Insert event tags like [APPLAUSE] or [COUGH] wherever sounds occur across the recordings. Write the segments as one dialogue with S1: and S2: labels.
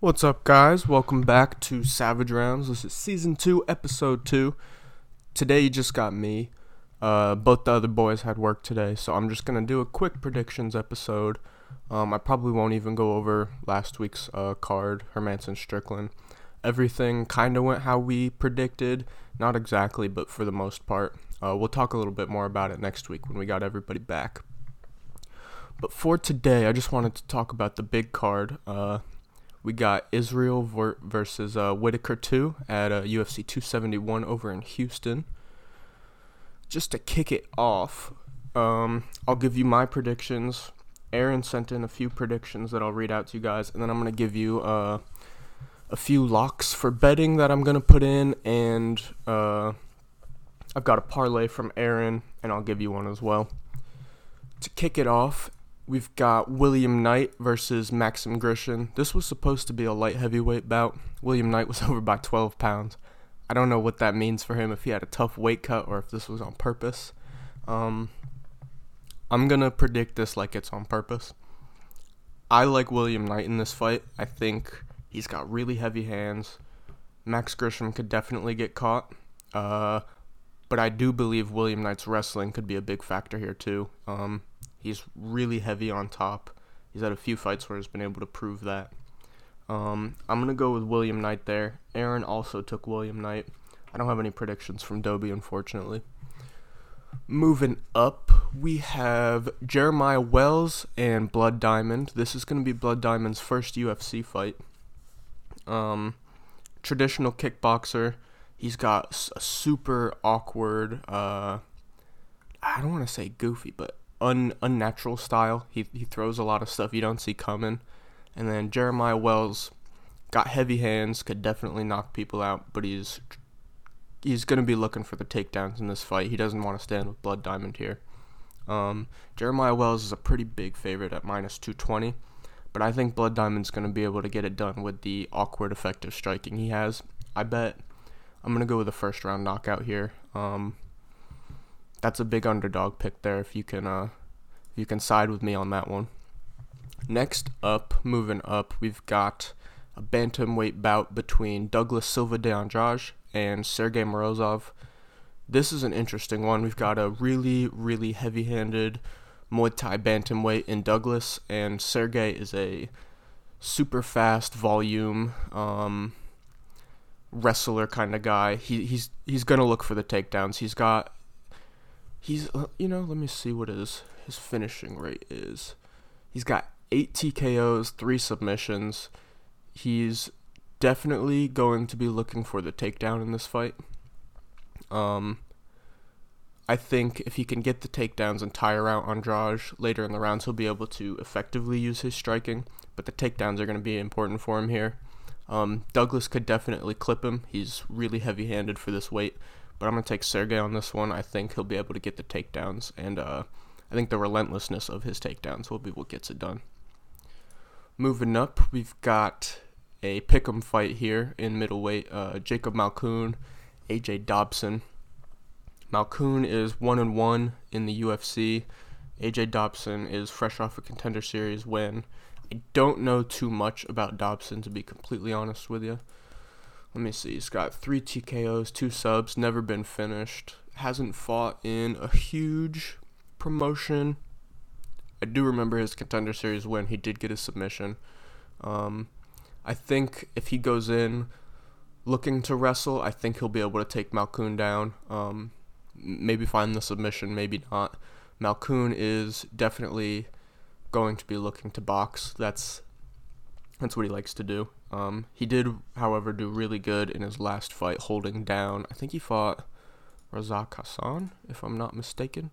S1: What's up, guys? Welcome back to Savage Rounds. This is season two, episode two. Today, you just got me. Uh, both the other boys had work today, so I'm just gonna do a quick predictions episode. Um, I probably won't even go over last week's uh, card, Hermanson Strickland. Everything kind of went how we predicted. Not exactly, but for the most part. Uh, we'll talk a little bit more about it next week when we got everybody back. But for today, I just wanted to talk about the big card. Uh, we got Israel ver- versus uh, Whittaker 2 at uh, UFC 271 over in Houston. Just to kick it off, um, I'll give you my predictions. Aaron sent in a few predictions that I'll read out to you guys, and then I'm going to give you uh, a few locks for betting that I'm going to put in, and uh, I've got a parlay from Aaron, and I'll give you one as well. To kick it off, We've got William Knight versus Maxim Grishin. This was supposed to be a light heavyweight bout. William Knight was [LAUGHS] over by 12 pounds. I don't know what that means for him, if he had a tough weight cut or if this was on purpose. Um, I'm going to predict this like it's on purpose. I like William Knight in this fight. I think he's got really heavy hands. Max Grishin could definitely get caught. Uh, but I do believe William Knight's wrestling could be a big factor here, too. Um, He's really heavy on top. He's had a few fights where he's been able to prove that. Um, I'm gonna go with William Knight there. Aaron also took William Knight. I don't have any predictions from Dobie, unfortunately. Moving up, we have Jeremiah Wells and Blood Diamond. This is gonna be Blood Diamond's first UFC fight. Um, traditional kickboxer. He's got a super awkward. Uh, I don't want to say goofy, but un, unnatural style. He, he throws a lot of stuff you don't see coming. And then Jeremiah Wells got heavy hands, could definitely knock people out, but he's he's going to be looking for the takedowns in this fight. He doesn't want to stand with Blood Diamond here. Um, Jeremiah Wells is a pretty big favorite at minus 220, but I think Blood Diamond's going to be able to get it done with the awkward, effective striking he has. I bet I'm going to go with a first round knockout here. Um, that's a big underdog pick there if you can uh if you can side with me on that one. Next up, moving up, we've got a bantamweight bout between Douglas Silva de Andrade and Sergey Morozov. This is an interesting one. We've got a really, really heavy-handed Muay Thai bantamweight in Douglas, and Sergey is a super fast volume um, wrestler kind of guy. He, he's he's gonna look for the takedowns. He's got He's, uh, you know, let me see what his his finishing rate is. He's got eight TKOs, three submissions. He's definitely going to be looking for the takedown in this fight. Um, I think if he can get the takedowns and tire out Andrade later in the rounds, he'll be able to effectively use his striking. But the takedowns are going to be important for him here. Um, Douglas could definitely clip him. He's really heavy-handed for this weight. But I'm going to take Sergey on this one. I think he'll be able to get the takedowns, and uh, I think the relentlessness of his takedowns will be what gets it done. Moving up, we've got a pick'em fight here in middleweight. Uh, Jacob Malkoun, AJ Dobson. Malkoun is one and one in the UFC. AJ Dobson is fresh off a contender series win. I don't know too much about Dobson to be completely honest with you. Let me see. He's got three TKOs, two subs, never been finished. Hasn't fought in a huge promotion. I do remember his contender series win. He did get a submission. Um, I think if he goes in looking to wrestle, I think he'll be able to take Malkoun down. Um, maybe find the submission, maybe not. Malkoun is definitely going to be looking to box. That's that's what he likes to do. Um, he did, however, do really good in his last fight, holding down. I think he fought Razak Hassan, if I'm not mistaken.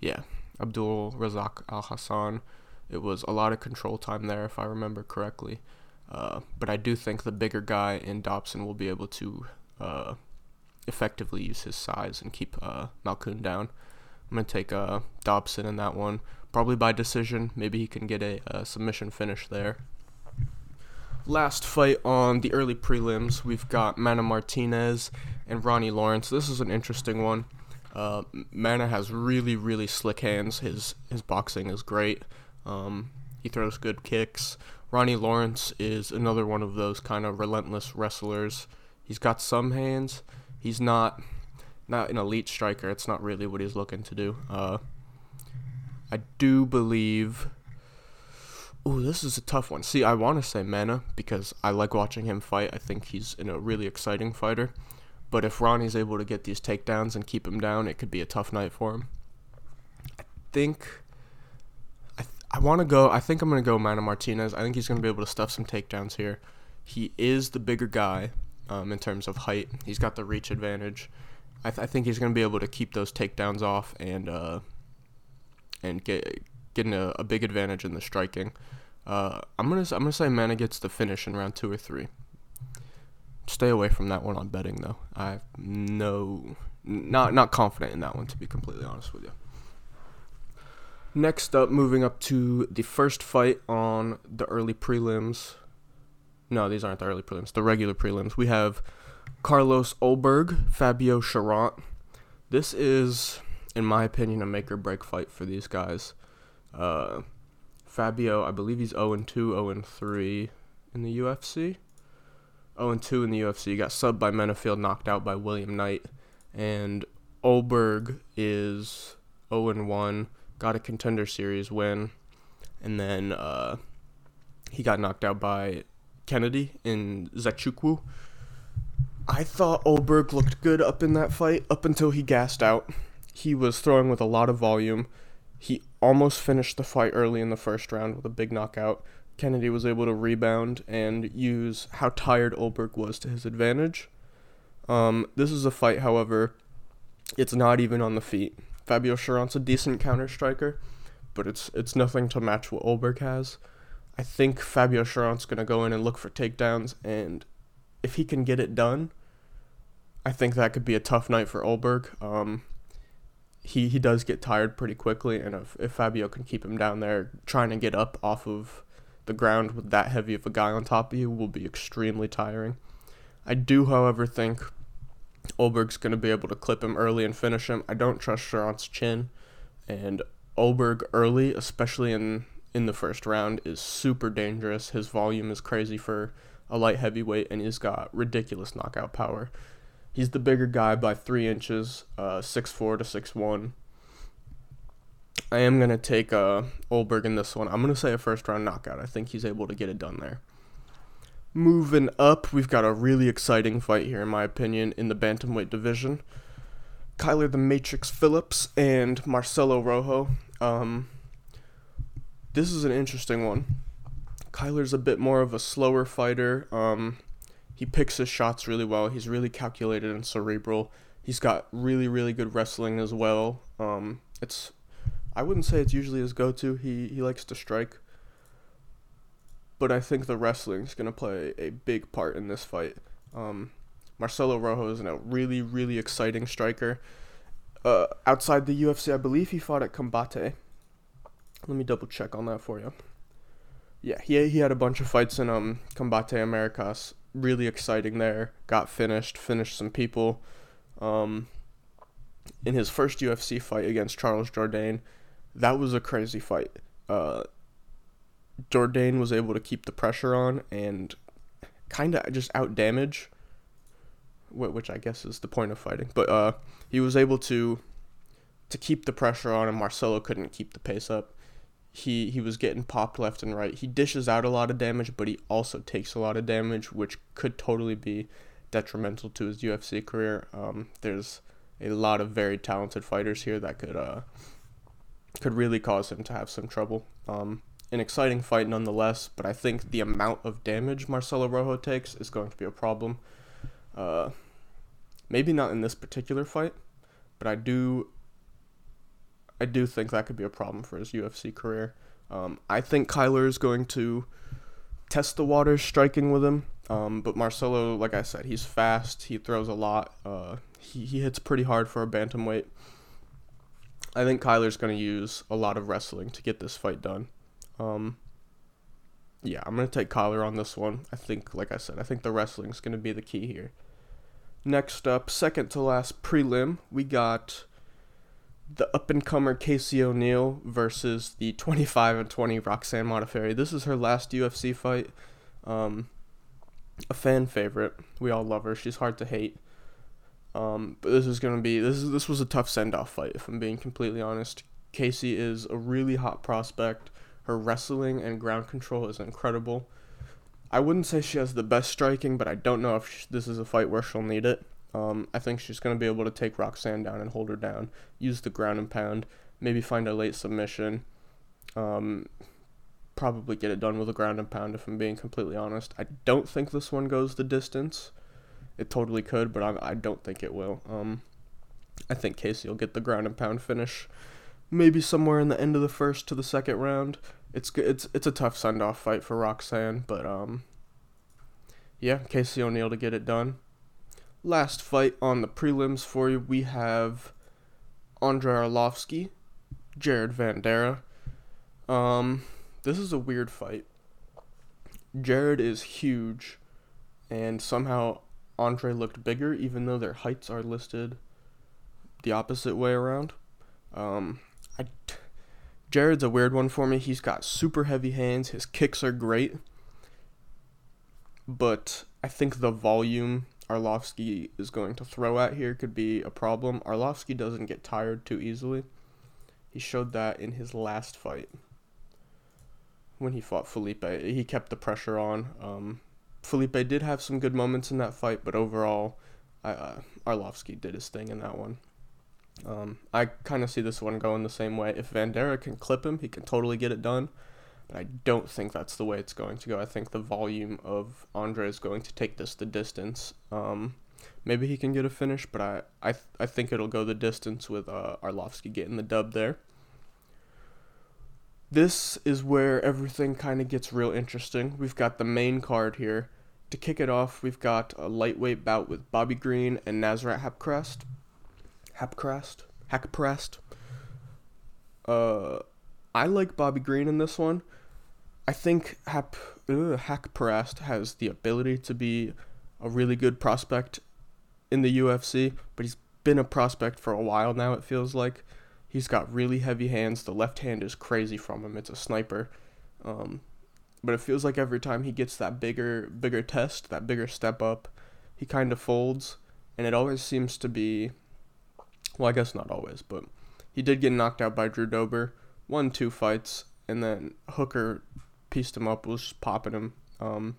S1: Yeah, Abdul Razak Alhassan. It was a lot of control time there, if I remember correctly. Uh, but I do think the bigger guy in Dobson will be able to uh, effectively use his size and keep uh, down. I'm going to take uh, Dobson in that one, probably by decision. Maybe he can get a, a submission finish there last fight on the early prelims, we've got Mana Martinez and Ronnie Lawrence. This is an interesting one. Uh, Mana has really, really slick hands. His his boxing is great. Um, he throws good kicks. Ronnie Lawrence is another one of those kind of relentless wrestlers. He's got some hands. He's not not an elite striker. It's not really what he's looking to do. Uh, I do believe. Ooh, this is a tough one. See, I want to say Mana because I like watching him fight. I think he's a really exciting fighter. But if Ronnie's able to get these takedowns and keep him down, it could be a tough night for him. I think. I, th- I want to go. I think I'm going to go Mana Martinez. I think he's going to be able to stuff some takedowns here. He is the bigger guy um, in terms of height. He's got the reach advantage. I, th- I think he's going to be able to keep those takedowns off and uh, and get getting a, a big advantage in the striking. Uh, I'm gonna I'm gonna say Mana gets the finish in round two or three. Stay away from that one on betting though. I no not not confident in that one to be completely honest with you. Next up, moving up to the first fight on the early prelims. No, these aren't the early prelims. The regular prelims. We have Carlos Ulberg, Fabio Cherant. This is, in my opinion, a make or break fight for these guys. Uh, Fabio, I believe he's 0 and 2, 0 and 3 in the UFC. 0 and 2 in the UFC. He Got subbed by Menifield, knocked out by William Knight. And Ulberg is 0 and 1, got a contender series win. And then uh, he got knocked out by Kennedy in Nzechukwu. I thought Ulberg looked good up in that fight up until he gassed out. He was throwing with a lot of volume. He almost finished the fight early in the first round with a big knockout. Kennedy was able to rebound and use how tired Ulberg was to his advantage. Um, this is a fight, however, it's not even on the feet. Fabio Cherant's a decent counter striker, but it's it's nothing to match what Ulberg has. I think Fabio Cherant's gonna go in and look for takedowns, and if he can get it done, I think that could be a tough night for Ulberg. Um, he he does get tired pretty quickly, and if, if Fabio can keep him down there, trying to get up off of the ground with that heavy of a guy on top of you will be extremely tiring. I do, however, think Ulberg's going to be able to clip him early and finish him. I don't trust Cherant's chin, and Ulberg early, especially in in the first round, is super dangerous. His volume is crazy for a light heavyweight, and he's got ridiculous knockout power. He's the bigger guy by three inches, uh, six four to six one. I am gonna take uh, Ulberg in this one. I'm gonna say a first round knockout. I think he's able to get it done there. Moving up, we've got a really exciting fight here, in my opinion, in the bantamweight division. Kyler the Matrix Phillips and Marcelo Rojo. Um, this is an interesting one. Kyler's a bit more of a slower fighter. Um, he picks his shots really well. He's really calculated and cerebral. He's got really, really good wrestling as well. Um, it's, I wouldn't say it's usually his go-to. He he likes to strike, but I think the wrestling is gonna play a big part in this fight. Um, Marcelo Rojo is a really, really exciting striker. Uh, outside the UFC, I believe he fought at Combate. Let me double check on that for you. Yeah, he he had a bunch of fights in um Combate Americas. Really exciting there. Got finished, finished some people. Um, in his first UFC fight against Charles Jourdain, that was a crazy fight. Uh, Jourdain was able to keep the pressure on and kind of just out damage, which I guess is the point of fighting. But uh, he was able to to keep the pressure on, and Marcelo couldn't keep the pace up he he was getting popped left and right. He dishes out a lot of damage, but he also takes a lot of damage, which could totally be detrimental to his UFC career. Um, there's a lot of very talented fighters here that could uh, could really cause him to have some trouble. Um, an exciting fight nonetheless, but I think the amount of damage Marcelo Rojo takes is going to be a problem. Uh, maybe not in this particular fight, but I do I do think that could be a problem for his UFC career. Um, I think Kyler is going to test the waters striking with him. Um, but Marcelo, like I said, he's fast. He throws a lot. Uh, he, he hits pretty hard for a bantamweight. I think Kyler's going to use a lot of wrestling to get this fight done. Um, yeah, I'm going to take Kyler on this one. I think, like I said, I think the wrestling's going to be the key here. Next up, second to last prelim, we got the up and comer Casey O'Neill versus the 25 and 20 Roxanne Modafferi. This is her last UFC fight. Um, a fan favorite. We all love her. She's hard to hate. Um, but this is gonna be this is this was a tough send off fight. If I'm being completely honest, Casey is a really hot prospect. Her wrestling and ground control is incredible. I wouldn't say she has the best striking, but I don't know if she, this is a fight where she'll need it. Um, I think she's going to be able to take Roxanne down and hold her down, use the ground and pound, maybe find a late submission. Um, probably get it done with a ground and pound if I'm being completely honest. I don't think this one goes the distance. It totally could, but I, I don't think it will. Um, I think Casey will get the ground and pound finish, maybe somewhere in the end of the first to the second round. It's it's it's a tough send off fight for Roxanne, but um, yeah, Casey O'Neill to get it done. Last fight on the prelims for you, we have Andrei Arlovsky, Jared Vanderaa. Um, this is a weird fight. Jared is huge, and somehow Andrei looked bigger, even though their heights are listed the opposite way around. Um, I, Jared's a weird one for me. He's got super heavy hands. His kicks are great, but I think the volume Arlovsky is going to throw at here could be a problem. Arlovsky doesn't get tired too easily. He showed that in his last fight when he fought Felipe. He kept the pressure on. Um, Felipe did have some good moments in that fight, but overall, uh, Arlovsky did his thing in that one. Um, I kind of see this one going the same way. If Vanderaa can clip him, he can totally get it done. I don't think that's the way it's going to go. I think the volume of Andrei is going to take this the distance. Um, maybe he can get a finish, but I I, th- I think it'll go the distance with uh, Arlovsky getting the dub there. This is where everything kind of gets real interesting. We've got the main card here. To kick it off, we've got a lightweight bout with Bobby Green and Nasrat Hapcrest. Hapcrest? Haqparast? Uh, I like Bobby Green in this one. I think Hap ugh, Haqparast has the ability to be a really good prospect in the UFC, but he's been a prospect for a while now. It feels like he's got really heavy hands. The left hand is crazy from him. It's a sniper. Um, but it feels like every time he gets that bigger bigger test, that bigger step up, he kind of folds, and it always seems to be. Well, I guess not always, but he did get knocked out by Drew Dober. Won two fights, and then Hooker pieced him up, was popping him. Um,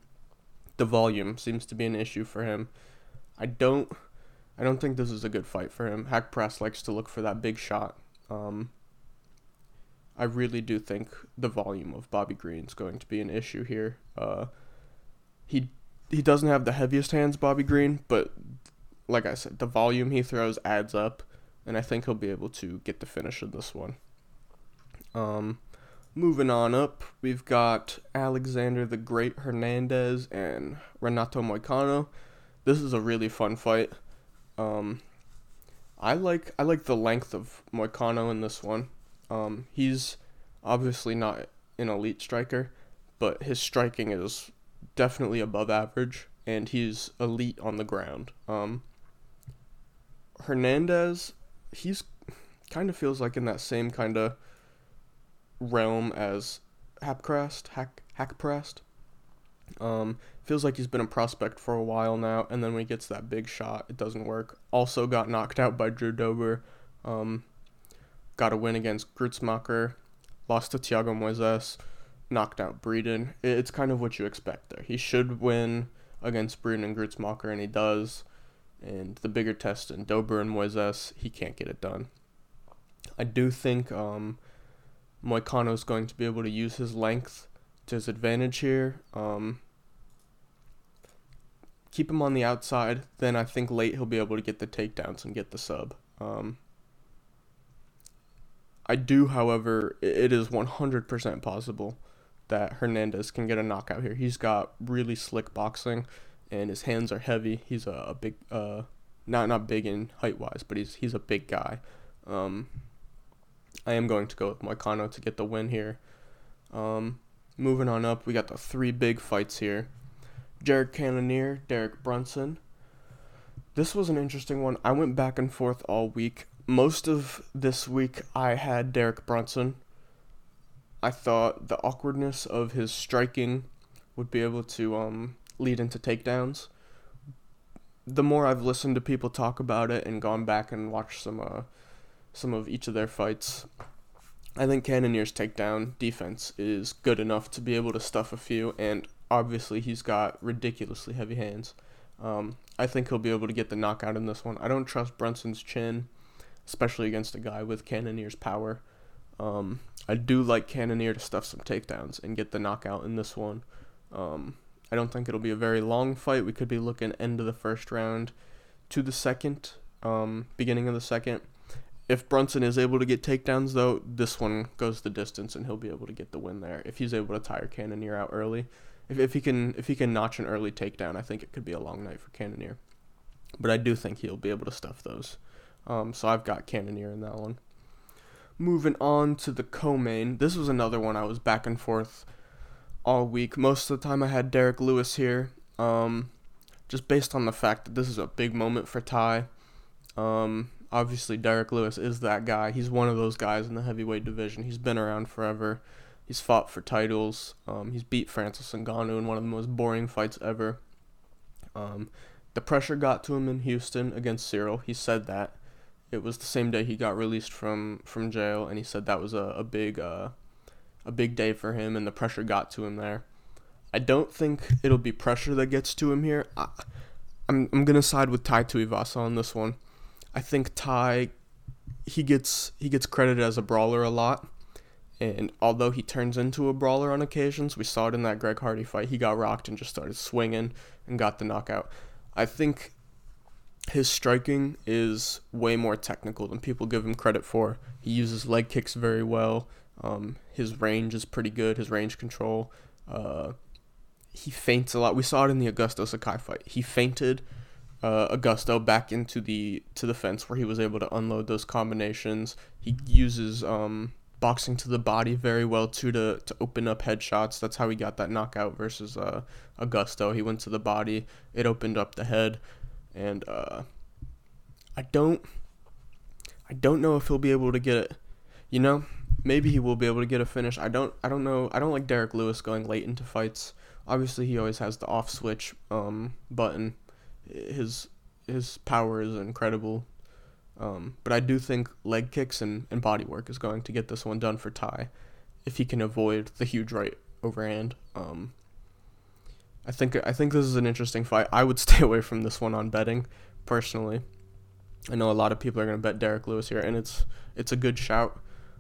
S1: the volume seems to be an issue for him. I don't, I don't think this is a good fight for him. Hack Press likes to look for that big shot. Um, I really do think the volume of Bobby Green is going to be an issue here. Uh, he he doesn't have the heaviest hands, Bobby Green, but like I said, the volume he throws adds up, and I think he'll be able to get the finish of this one. Um, Moving on up, we've got Alexander the Great Hernandez and Renato Moicano. This is a really fun fight. Um, I like I like the length of Moicano in this one. Um, he's obviously not an elite striker, but his striking is definitely above average, and he's elite on the ground. Um, Hernandez, he's kind of feels like in that same kind of realm as Hapcrast, Hack Haqparast. Um, feels like he's been a prospect for a while now, and then when he gets that big shot, it doesn't work. Also got knocked out by Drew Dober. Um, got a win against Gruetzemacher, lost to Thiago Moises, knocked out Breeden. It's kind of what you expect there. He should win against Breeden and Gruetzemacher, and he does. And the bigger test in Dober and Moises, he can't get it done. I do think um, Moicano is going to be able to use his length to his advantage here. Um, keep him on the outside, then I think late he'll be able to get the takedowns and get the sub. Um, I do, however, it is 100% possible that Hernandez can get a knockout here. He's got really slick boxing, and his hands are heavy. He's a, big, uh, not not big in height wise, but he's he's a big guy. Um, I am going to go with Moicano to get the win here. Um, moving on up, we got the three big fights here. Jared Cannonier, Derek Brunson. This was an interesting one. I went back and forth all week most of this week I had Derek Brunson. I thought the awkwardness of his striking would be able to um, lead into takedowns. The more I've listened to people talk about it and gone back and watched some uh, some of each of their fights, I think Cannonier's takedown defense is good enough to be able to stuff a few, and obviously he's got ridiculously heavy hands. Um, I think he'll be able to get the knockout in this one. I don't trust Brunson's chin, especially against a guy with Cannonier's power. Um, I do like Cannonier to stuff some takedowns and get the knockout in this one. Um, I don't think it'll be a very long fight. We could be looking end of the first round to the second, um, beginning of the second if Brunson is able to get takedowns, though, this one goes the distance, and he'll be able to get the win there if he's able to tire Cannonier out early. If, if he can if he can notch an early takedown, I think it could be a long night for Cannonier. But I do think he'll be able to stuff those. Um, so I've got Cannonier in that one. Moving on to the co-main, this was another one I was back and forth all week. Most of the time I had Derrick Lewis here, um, just based on the fact that this is a big moment for Ty. Um, obviously Derrick Lewis is that guy. He's one of those guys in the heavyweight division. He's been around forever. He's fought for titles. Um, he's beat Francis Ngannou in one of the most boring fights ever. Um, the pressure got to him in Houston against Cyril. He said that. It was the same day he got released from, from jail, and he said that was a, a big uh, a big day for him, and the pressure got to him there. I don't think it'll be pressure that gets to him here. I, I'm I'm gonna side with Tai Tuivasa on this one. I think Tai he gets he gets credited as a brawler a lot. And although he turns into a brawler on occasions, we saw it in that Greg Hardy fight. He got rocked and just started swinging and got the knockout. I think his striking is way more technical than people give him credit for. He uses leg kicks very well. Um, his range is pretty good. His range control. Uh, he feints a lot. We saw it in the Augusto Sakai fight. He feinted uh, Augusto back into the to the fence where he was able to unload those combinations. He uses um, boxing to the body very well too to to open up headshots. That's how he got that knockout versus uh, Augusto. He went to the body, it opened up the head, and uh, I don't I don't know if he'll be able to get it. You know, maybe he will be able to get a finish. I don't I don't know. I don't like Derrick Lewis going late into fights. Obviously, he always has the off switch um, button his his power is incredible. Um, but I do think leg kicks and, and body work is going to get this one done for Ty if he can avoid the huge right overhand. Um, I think I think this is an interesting fight. I would [LAUGHS] stay away from this one on betting, personally. I know a lot of people are going to bet Derrick Lewis here, and it's it's a good shout.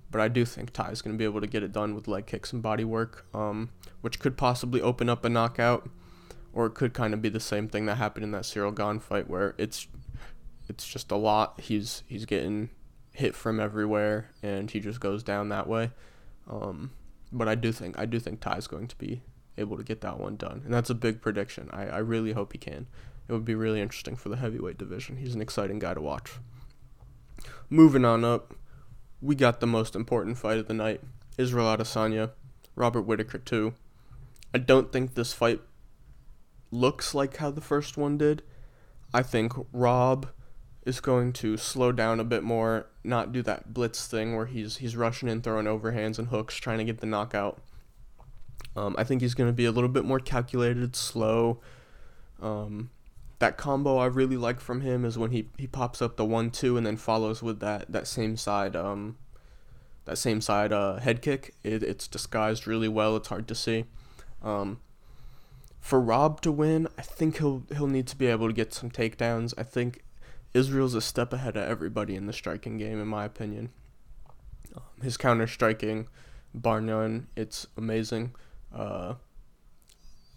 S1: But I do think Tai is going to be able to get it done with leg kicks and body work, um, which could possibly open up a knockout or it could kind of be the same thing that happened in that Cyril Gane fight where it's it's just a lot. He's he's getting hit from everywhere and he just goes down that way. Um, but I do think I do think Tai's going to be able to get that one done, and that's a big prediction. I, I really hope he can. It would be really interesting for the heavyweight division. He's an exciting guy to watch. Moving on up, we got the most important fight of the night: Israel Adesanya, Robert Whittaker two. I don't think this fight looks like how the first one did. I think Rob is going to slow down a bit more, not do that blitz thing where he's he's rushing in, throwing overhands and hooks, trying to get the knockout. Um, I think he's going to be a little bit more calculated, slow. Um, that combo I really like from him is when he, he pops up the one two and then follows with that that same side um that same side uh, head kick. It, it's disguised really well. It's hard to see. Um, for Rob to win, I think he'll he'll need to be able to get some takedowns. I think Israel's a step ahead of everybody in the striking game, in my opinion. Um, his counter striking, bar none, it's amazing. Uh,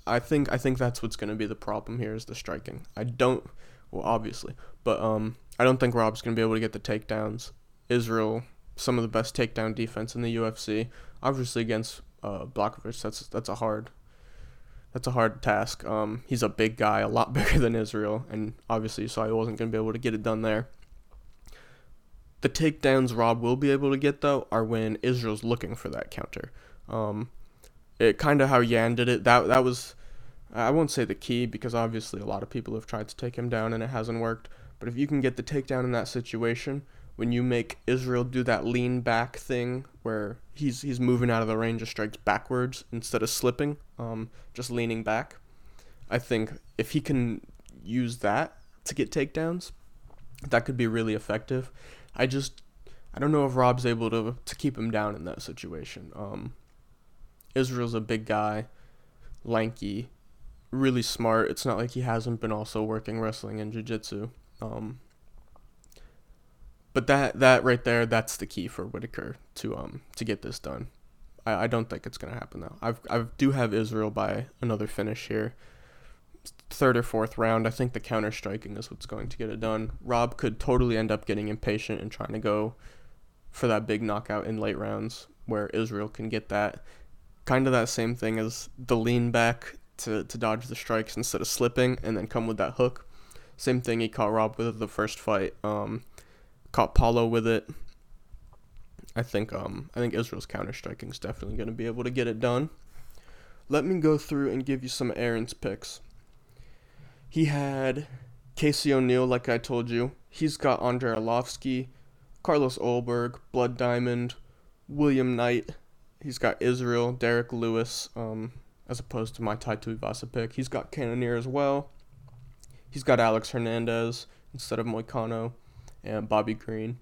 S1: I think I think that's what's going to be the problem here is the striking. I don't, well, obviously, but um, I don't think Rob's going to be able to get the takedowns. Israel, some of the best takedown defense in the UFC. Obviously against uh, Blachowicz, that's that's a hard that's a hard task. Um, he's a big guy, a lot [LAUGHS] bigger than Israel, and obviously, so I wasn't going to be able to get it done there. The takedowns Rob will be able to get though are when Israel's looking for that counter. Um, it kind of how Jan did it. That that was, I won't say the key because obviously a lot of people have tried to take him down and it hasn't worked. But if you can get the takedown in that situation when you make Israel do that lean back thing where he's he's moving out of the range of strikes backwards instead of slipping, um, just leaning back. I think if he can use that to get takedowns, that could be really effective. I just I don't know if Rob's able to to keep him down in that situation. Um, Israel's a big guy, lanky, really smart. It's not like he hasn't been also working wrestling and jiu-jitsu. Um, but that that right there, that's the key for Whittaker to um to get this done. I, I don't think it's gonna happen though. I've I do have Israel by another finish here. Third or fourth round, I think the counter striking is what's going to get it done. Rob could totally end up getting impatient and trying to go for that big knockout in late rounds where Israel can get that kind of that same thing as the lean back to, to dodge the strikes instead of slipping and then come with that hook. Same thing he caught Rob with the first fight. Um, caught Paulo with it. I think um I think Israel's counter striking is definitely going to be able to get it done. Let me go through and give you some Aaron's picks. He had Casey O'Neill, like I told you. He's got Andrei Arlovsky, Carlos Ulberg, Blood Diamond, William Knight. He's got Israel, Derrick Lewis, um, as opposed to my Tai Tuivasa pick. He's got Cannonier as well. He's got Alex Hernandez instead of Moicano and Bobby Green.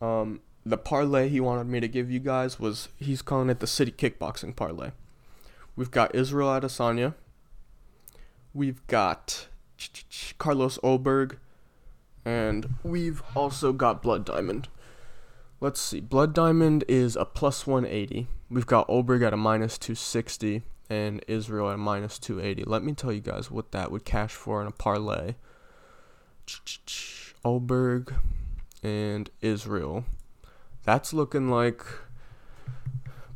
S1: Um, the parlay he wanted me to give you guys was he's calling it the City Kickboxing Parlay. We've got Israel Adesanya. We've got Carlos Ulberg. And we've also got Blood Diamond. Let's see. Blood Diamond is a plus 180. We've got Ulberg at a minus 260 and Israel at a minus 280. Let me tell you guys what that would cash for in a parlay. Ulberg and Israel. That's looking like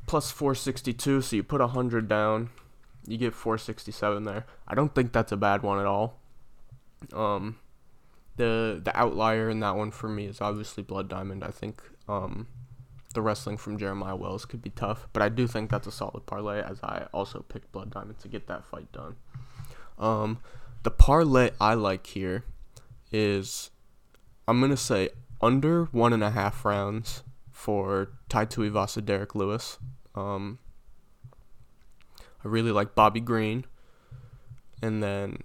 S1: plus 462. So you put 100 down, you get 467 there. I don't think that's a bad one at all. Um, the the outlier in that one for me is obviously Blood Diamond. I think um, the wrestling from Jeremiah Wells could be tough, but I do think that's a solid parlay as I also picked Blood Diamond to get that fight done. Um, the parlay I like here is I'm gonna say under one and a half rounds for Tai Tuivasa Derrick Lewis. Um, I really like Bobby Green. And then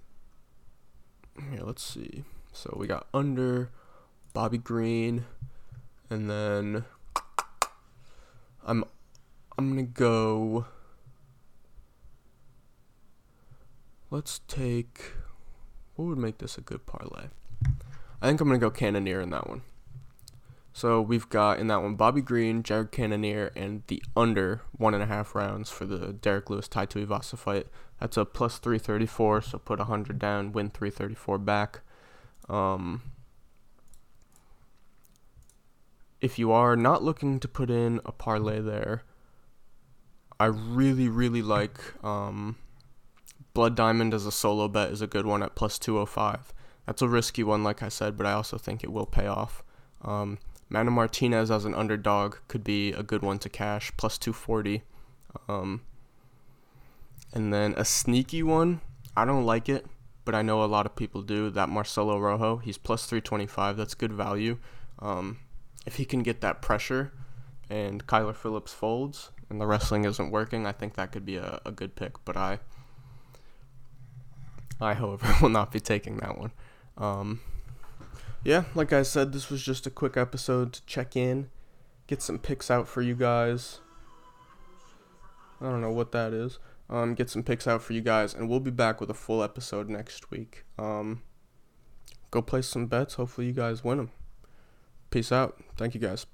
S1: here, let's see. So we got under Bobby Green and then I'm I'm gonna go let's take what would make this a good parlay? I think I'm gonna go Cannonier in that one. So we've got in that one Bobby Green, Jared Cannonier, and the under one and a half rounds for the Derrick Lewis Tai Tuivasa fight. That's a plus 334, so put 100 down, win 334 back. Um, if you are not looking to put in a parlay there, I really, really like um, Blood Diamond as a solo bet is a good one at plus 205. That's a risky one, like I said, but I also think it will pay off. Um, Mana Martinez as an underdog could be a good one to cash, plus 240. Um, and then a sneaky one, I don't like it, but I know a lot of people do. That Marcelo Rojo, he's plus 325. That's good value. Um, if he can get that pressure and Kyler Phillips folds and the wrestling isn't working, I think that could be a, a good pick. But I, I, however, [LAUGHS] will not be taking that one. Um, yeah, like I said, this was just a quick episode to check in, get some picks out for you guys. I don't know what that is. Um, get some picks out for you guys, and we'll be back with a full episode next week. Um, go place some bets. Hopefully, you guys win them. Peace out. Thank you guys.